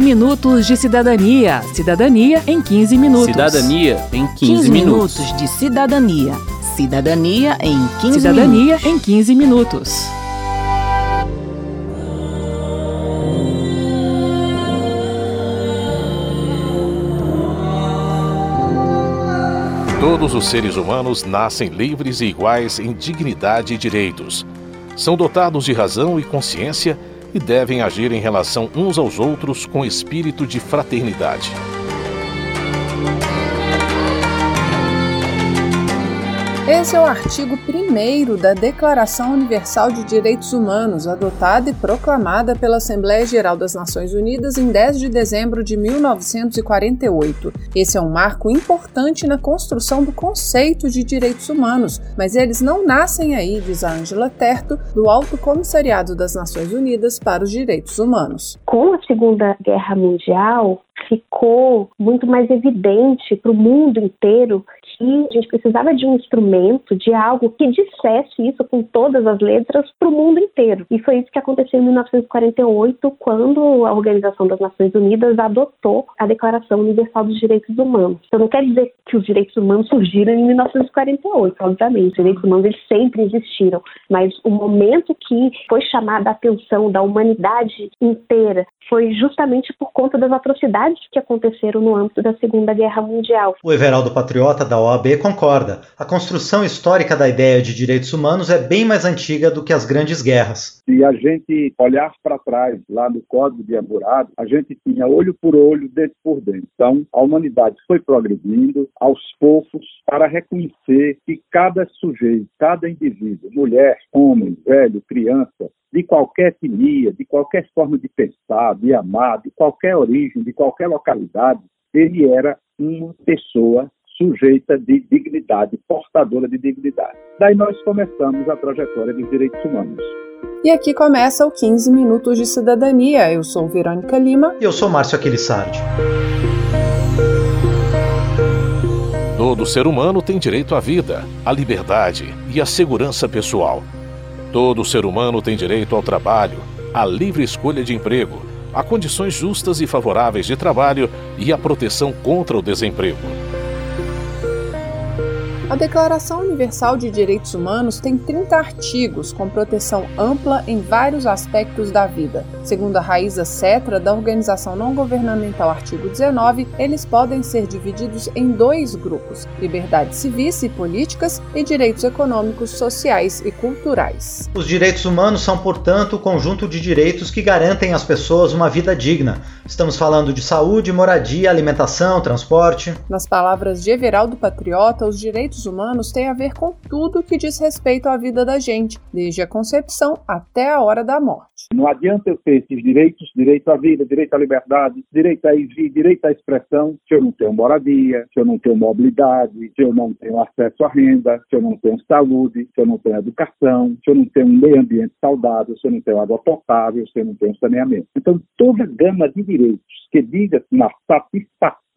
15 minutos de cidadania. Cidadania em 15 minutos. Cidadania em 15, 15 minutos. minutos de cidadania. Cidadania em 15 Cidadania minutos. em 15 minutos. Todos os seres humanos nascem livres e iguais em dignidade e direitos. São dotados de razão e consciência e devem agir em relação uns aos outros com espírito de fraternidade. Esse é o artigo 1 da Declaração Universal de Direitos Humanos, adotada e proclamada pela Assembleia Geral das Nações Unidas em 10 de dezembro de 1948. Esse é um marco importante na construção do conceito de direitos humanos, mas eles não nascem aí, diz a Angela Terto, do Alto Comissariado das Nações Unidas para os Direitos Humanos. Com a Segunda Guerra Mundial, ficou muito mais evidente para o mundo inteiro que a gente precisava de um instrumento, de algo que dissesse isso com todas as letras para o mundo inteiro. E foi isso que aconteceu em 1948, quando a Organização das Nações Unidas adotou a Declaração Universal dos Direitos Humanos. Então não quer dizer que os direitos humanos surgiram em 1948, obviamente. Os direitos humanos eles sempre existiram, mas o momento que foi chamada a atenção da humanidade inteira foi justamente por conta das atrocidades que aconteceram no âmbito da Segunda Guerra Mundial. O Everaldo Patriota da OAB concorda. A construção histórica da ideia de direitos humanos é bem mais antiga do que as grandes guerras. Se a gente olhar para trás, lá no Código de Hammurabi, a gente tinha olho por olho, dente por dente. Então, a humanidade foi progredindo aos poucos para reconhecer que cada sujeito, cada indivíduo, mulher, homem, velho, criança, de qualquer etnia, de qualquer forma de pensar, de amar, de qualquer origem, de qualquer localidade, ele era uma pessoa sujeita de dignidade, portadora de dignidade. Daí nós começamos a trajetória dos direitos humanos. E aqui começa o 15 Minutos de Cidadania. Eu sou Verônica Lima. E eu sou Márcio Aquilissardi. Todo ser humano tem direito à vida, à liberdade e à segurança pessoal. Todo ser humano tem direito ao trabalho, à livre escolha de emprego, a condições justas e favoráveis de trabalho e à proteção contra o desemprego. A Declaração Universal de Direitos Humanos tem 30 artigos com proteção ampla em vários aspectos da vida. Segundo a Raíza Cetra, da organização não governamental Artigo 19, eles podem ser divididos em dois grupos: liberdades civis e políticas e direitos econômicos, sociais e culturais. Os direitos humanos são, portanto, o conjunto de direitos que garantem às pessoas uma vida digna. Estamos falando de saúde, moradia, alimentação, transporte. Nas palavras de Everaldo Patriota, os direitos direitos humanos tem a ver com tudo que diz respeito à vida da gente, desde a concepção até a hora da morte. Não adianta eu ter esses direitos, direito à vida, direito à liberdade, direito a exigir, direito à expressão, se eu não tenho moradia, se eu não tenho mobilidade, se eu não tenho acesso à renda, se eu não tenho saúde, se eu não tenho educação, se eu não tenho um meio ambiente saudável, se eu não tenho água potável, se eu não tenho saneamento. Então, toda gama de direitos que diga na satisfação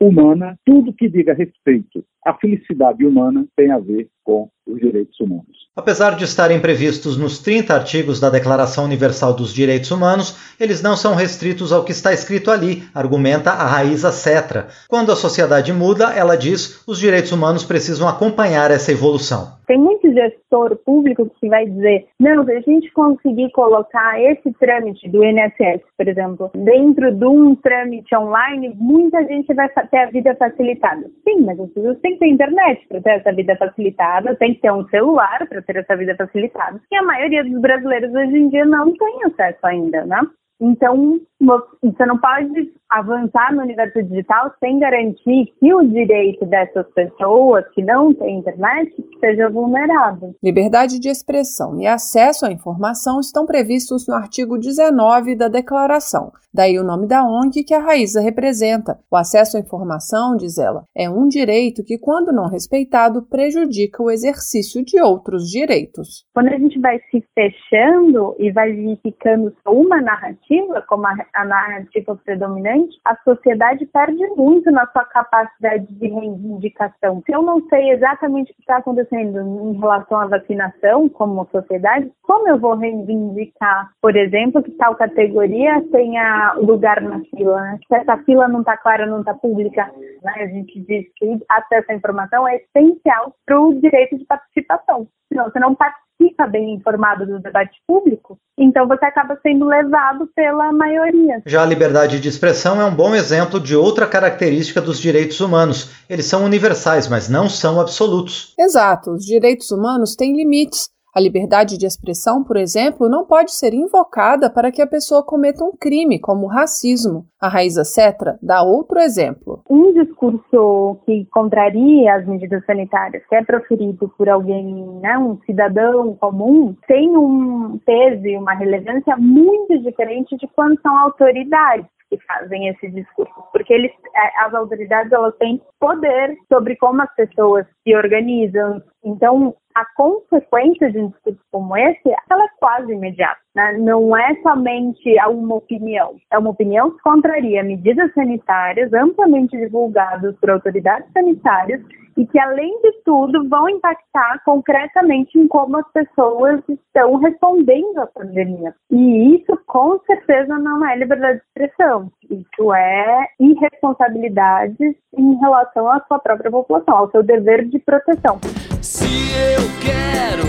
humana, tudo que diga respeito à felicidade humana tem a ver com os direitos humanos. Apesar de estarem previstos nos 30 artigos da Declaração Universal dos Direitos Humanos, eles não são restritos ao que está escrito ali, argumenta a Raíza Cetra. Quando a sociedade muda, ela diz, os direitos humanos precisam acompanhar essa evolução. Tem muito gestor público que vai dizer, não, se a gente conseguir colocar esse trâmite do INSS, por exemplo, dentro de um trâmite online, muita gente vai ter a vida facilitada. Sim, mas as pessoas têm que ter internet para ter essa vida facilitada, tem que ter um celular para ter essa vida facilitada. E a maioria dos brasileiros hoje em dia não tem acesso ainda, né? Então, você não pode avançar no universo digital sem garantir que o direito dessas pessoas que não têm internet seja vulnerado. Liberdade de expressão e acesso à informação estão previstos no artigo 19 da Declaração. Daí o nome da ONG que a Raíza representa. O acesso à informação, diz ela, é um direito que, quando não respeitado, prejudica o exercício de outros direitos. Quando a gente vai se fechando e vai ficando só uma narrativa, como a, a narrativa predominante, a sociedade perde muito na sua capacidade de reivindicação. Se eu não sei exatamente o que está acontecendo em relação à vacinação como sociedade, como eu vou reivindicar, por exemplo, que tal categoria tenha lugar na fila? Né? Se essa fila não está clara, não está pública, né? a gente diz que acesso à informação é essencial para o direito de participação. Senão, você não participa bem informado do debate público, então você acaba sendo levado pela maioria. Já a liberdade de expressão é um bom exemplo de outra característica dos direitos humanos. Eles são universais, mas não são absolutos. Exato, os direitos humanos têm limites. A liberdade de expressão, por exemplo, não pode ser invocada para que a pessoa cometa um crime, como o racismo. A Raíza Cetra dá outro exemplo. Um discurso que contraria as medidas sanitárias, que é proferido por alguém, né, um cidadão comum, tem um peso e uma relevância muito diferente de quando são autoridades que fazem esse discurso, porque eles, é, as autoridades elas têm poder sobre como as pessoas se organizam. Então, a consequência de um discurso como esse, ela é quase imediata. Né? Não é somente uma opinião. É uma opinião que contraria medidas sanitárias amplamente divulgadas por autoridades sanitárias e que, além de tudo, vão impactar concretamente em como as pessoas estão respondendo à pandemia. E isso, com certeza, não é liberdade de expressão. Isso é irresponsabilidade em relação à sua própria população, ao seu dever de proteção. Se eu quero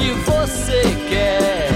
e você quer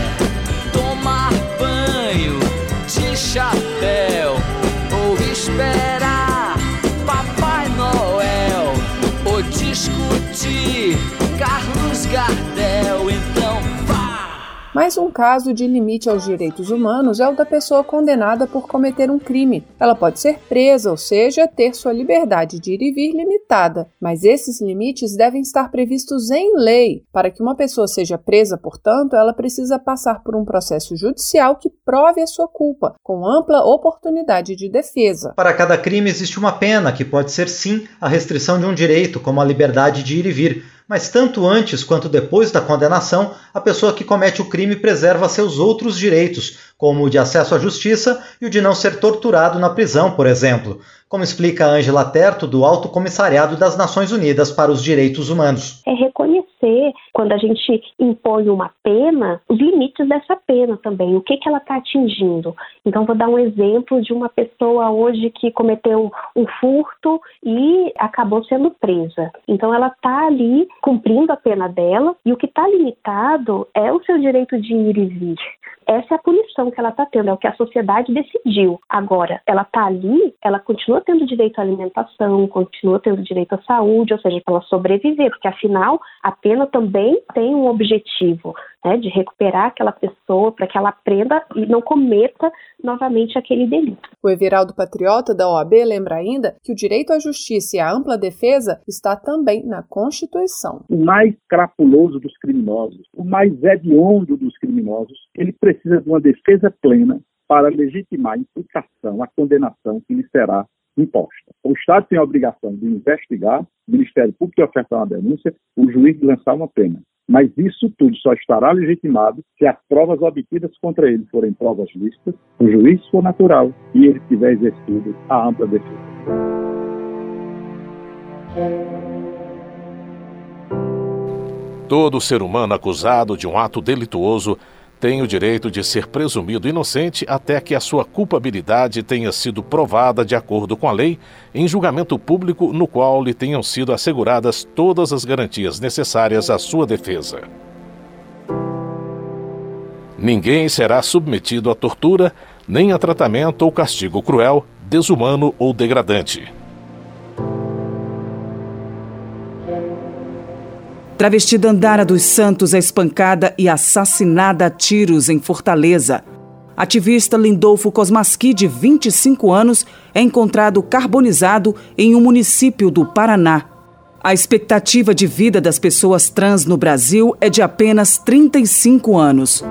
mais um caso de limite aos direitos humanos é o da pessoa condenada por cometer um crime. Ela pode ser presa, ou seja, ter sua liberdade de ir e vir limitada, mas esses limites devem estar previstos em lei. Para que uma pessoa seja presa, portanto, ela precisa passar por um processo judicial que prove a sua culpa, com ampla oportunidade de defesa. Para cada crime existe uma pena, que pode ser sim a restrição de um direito, como a liberdade de ir e vir mas tanto antes quanto depois da condenação, a pessoa que comete o crime preserva seus outros direitos, como o de acesso à justiça e o de não ser torturado na prisão, por exemplo, como explica Angela Terto, do Alto Comissariado das Nações Unidas para os Direitos Humanos. É reconhecer, quando a gente impõe uma pena, os limites dessa pena também, o que, que ela está atingindo. Então, vou dar um exemplo de uma pessoa hoje que cometeu um furto e acabou sendo presa. Então, ela está ali cumprindo a pena dela e o que está limitado é o seu direito de ir e vir. Essa é a punição que ela está tendo, é o que a sociedade decidiu. Agora, ela está ali, ela continua tendo direito à alimentação, continua tendo direito à saúde, ou seja, para ela sobreviver, porque afinal a pena também tem um objetivo, né, de recuperar aquela pessoa para que ela aprenda e não cometa novamente aquele delito. O Everaldo Patriota da OAB lembra ainda que o direito à justiça e à ampla defesa está também na Constituição. O mais crapuloso dos criminosos, o mais hediondo dos criminosos, ele precisa de uma defesa plena para legitimar a imputação, a condenação que lhe será imposta. O Estado tem a obrigação de investigar, o Ministério Público de ofertar uma denúncia, o juiz de lançar uma pena. Mas isso tudo só estará legitimado se as provas obtidas contra ele forem provas lícitas, o juiz for natural e ele tiver exercido a ampla defesa. Todo ser humano acusado de um ato delituoso tem o direito de ser presumido inocente até que a sua culpabilidade tenha sido provada de acordo com a lei em julgamento público no qual lhe tenham sido asseguradas todas as garantias necessárias à sua defesa. Ninguém será submetido a tortura, nem a tratamento ou castigo cruel, desumano ou degradante. Travesti Dandara dos Santos é espancada e assassinada a tiros em Fortaleza. Ativista Lindolfo Cosmasqui, de 25 anos, é encontrado carbonizado em um município do Paraná. A expectativa de vida das pessoas trans no Brasil é de apenas 35 anos.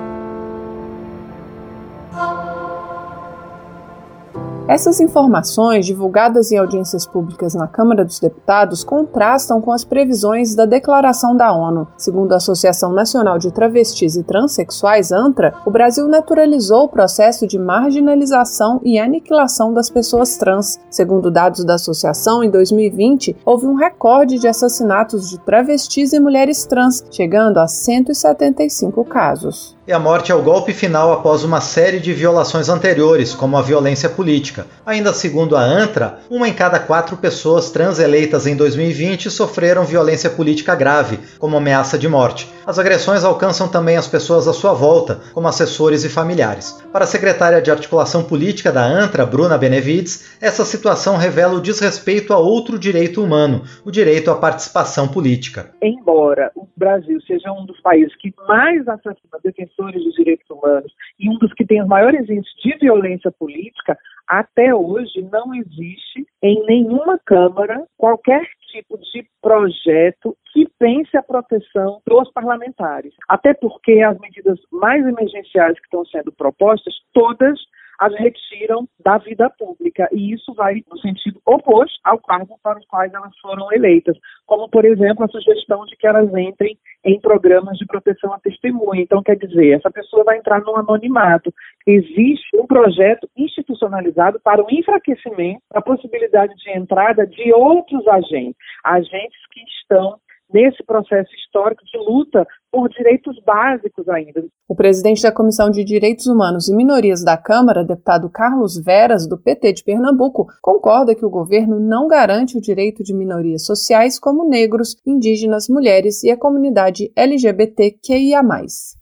Essas informações, divulgadas em audiências públicas na Câmara dos Deputados, contrastam com as previsões da Declaração da ONU. Segundo a Associação Nacional de Travestis e Transsexuais, ANTRA, o Brasil naturalizou o processo de marginalização e aniquilação das pessoas trans. Segundo dados da associação, em 2020 houve um recorde de assassinatos de travestis e mulheres trans, chegando a 175 casos e a morte é o golpe final após uma série de violações anteriores, como a violência política. Ainda segundo a ANTRA, uma em cada quatro pessoas trans eleitas em 2020 sofreram violência política grave, como ameaça de morte. As agressões alcançam também as pessoas à sua volta, como assessores e familiares. Para a secretária de Articulação Política da ANTRA, Bruna Benevides, essa situação revela o desrespeito a outro direito humano, o direito à participação política. Embora o Brasil seja um dos países que mais assassina defensores dos direitos humanos e um dos que tem os maiores índices de violência política, até hoje não existe em nenhuma Câmara qualquer tipo de projeto que pense a proteção dos parlamentares. Até porque as medidas mais emergenciais que estão sendo propostas, todas as retiram da vida pública. E isso vai no sentido oposto ao cargo para os quais elas foram eleitas, como, por exemplo, a sugestão de que elas entrem em programas de proteção à testemunha. Então, quer dizer, essa pessoa vai entrar no anonimato. Existe um projeto institucionalizado para o enfraquecimento da possibilidade de entrada de outros agentes, agentes que estão nesse processo histórico de luta por direitos básicos ainda. O presidente da Comissão de Direitos Humanos e Minorias da Câmara, deputado Carlos Veras, do PT de Pernambuco, concorda que o governo não garante o direito de minorias sociais como negros, indígenas, mulheres e a comunidade LGBTQIA.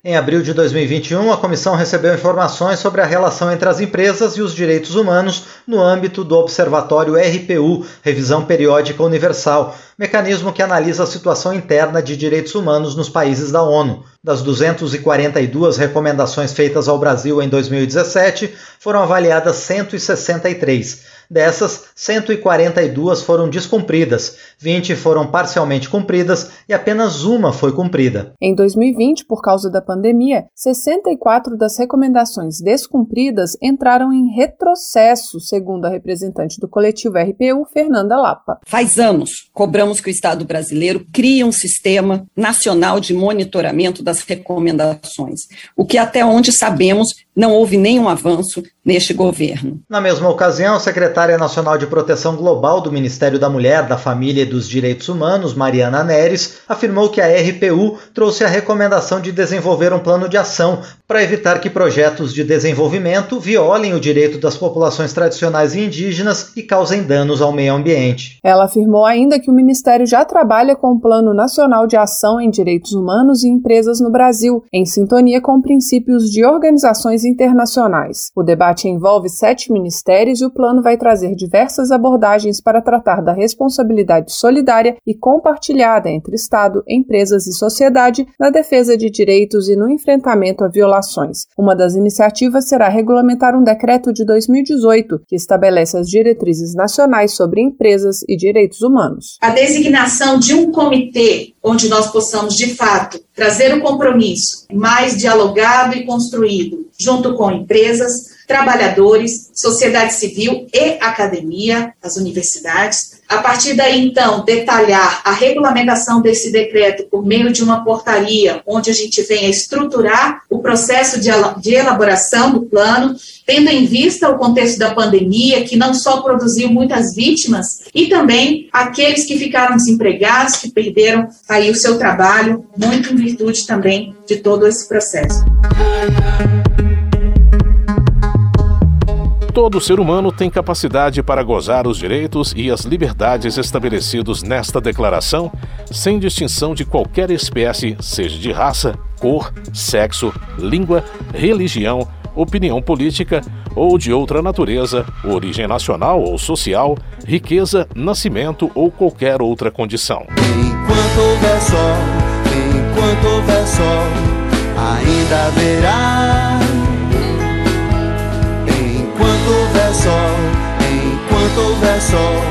Em abril de 2021, a comissão recebeu informações sobre a relação entre as empresas e os direitos humanos no âmbito do Observatório RPU, Revisão Periódica Universal, mecanismo que analisa a situação interna de direitos humanos nos países da ONU. Das 242 recomendações feitas ao Brasil em 2017, foram avaliadas 163. Dessas, 142 foram descumpridas, 20 foram parcialmente cumpridas e apenas uma foi cumprida. Em 2020, por causa da pandemia, 64 das recomendações descumpridas entraram em retrocesso, segundo a representante do coletivo RPU, Fernanda Lapa. Faz anos cobramos que o Estado brasileiro crie um sistema nacional de monitoramento das recomendações, o que até onde sabemos não houve nenhum avanço neste governo. Na mesma ocasião, a secretária nacional de Proteção Global do Ministério da Mulher, da Família dos Direitos Humanos, Mariana Neres, afirmou que a RPU trouxe a recomendação de desenvolver um plano de ação para evitar que projetos de desenvolvimento violem o direito das populações tradicionais e indígenas e causem danos ao meio ambiente. Ela afirmou ainda que o Ministério já trabalha com o Plano Nacional de Ação em Direitos Humanos e Empresas no Brasil, em sintonia com princípios de organizações internacionais. O debate envolve sete ministérios e o plano vai trazer diversas abordagens para tratar da responsabilidade solidária e compartilhada entre Estado, empresas e sociedade na defesa de direitos e no enfrentamento a Uma das iniciativas será regulamentar um decreto de 2018 que estabelece as diretrizes nacionais sobre empresas e direitos humanos. A designação de um comitê onde nós possamos, de fato, trazer o compromisso mais dialogado e construído junto com empresas, trabalhadores, sociedade civil e academia, as universidades. A partir daí, então, detalhar a regulamentação desse decreto por meio de uma portaria, onde a gente venha estruturar o processo de, elaboração do plano, tendo em vista o contexto da pandemia, que não só produziu muitas vítimas, e também aqueles que ficaram desempregados, que perderam aí o seu trabalho, muito em virtude também de todo esse processo. Todo ser humano tem capacidade para gozar os direitos e as liberdades estabelecidos nesta declaração, sem distinção de qualquer espécie, seja de raça, cor, sexo, língua, religião, opinião política ou de outra natureza, origem nacional ou social, riqueza, nascimento ou qualquer outra condição. Enquanto houver sol, enquanto houver sol, ainda haverá sol, enquanto houver sol.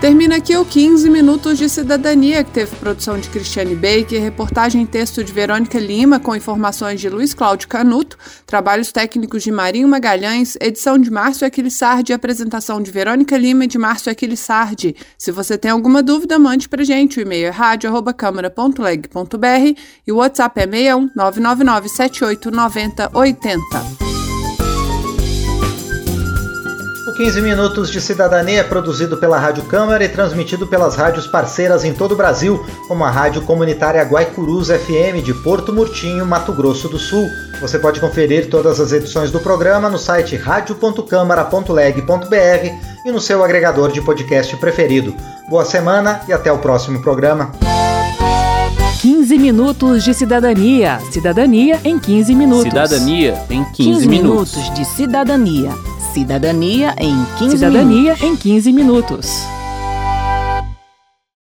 Termina aqui o 15 Minutos de Cidadania, que teve produção de Cristiane Baker, reportagem e texto de Verônica Lima, com informações de Luiz Cláudio Canuto, trabalhos técnicos de Marinho Magalhães, edição de Márcio Aquilissardi e apresentação de Verônica Lima e de Márcio Aquilissardi. Se você tem alguma dúvida, mande pra gente. O e-mail é rádio.câmara.leg.br e o WhatsApp é 61 999 78 90 80. O 15 Minutos de Cidadania é produzido pela Rádio Câmara e transmitido pelas rádios parceiras em todo o Brasil, como a Rádio Comunitária Guaicurus FM de Porto Murtinho, Mato Grosso do Sul. Você pode conferir todas as edições do programa no site radio.câmara.leg.br e no seu agregador de podcast preferido. Boa semana e até o próximo programa. 15 minutos de cidadania. Cidadania em 15 minutos. Cidadania em 15, 15 minutos de cidadania. Cidadania em 15 Cidadania minutos. em 15 minutos.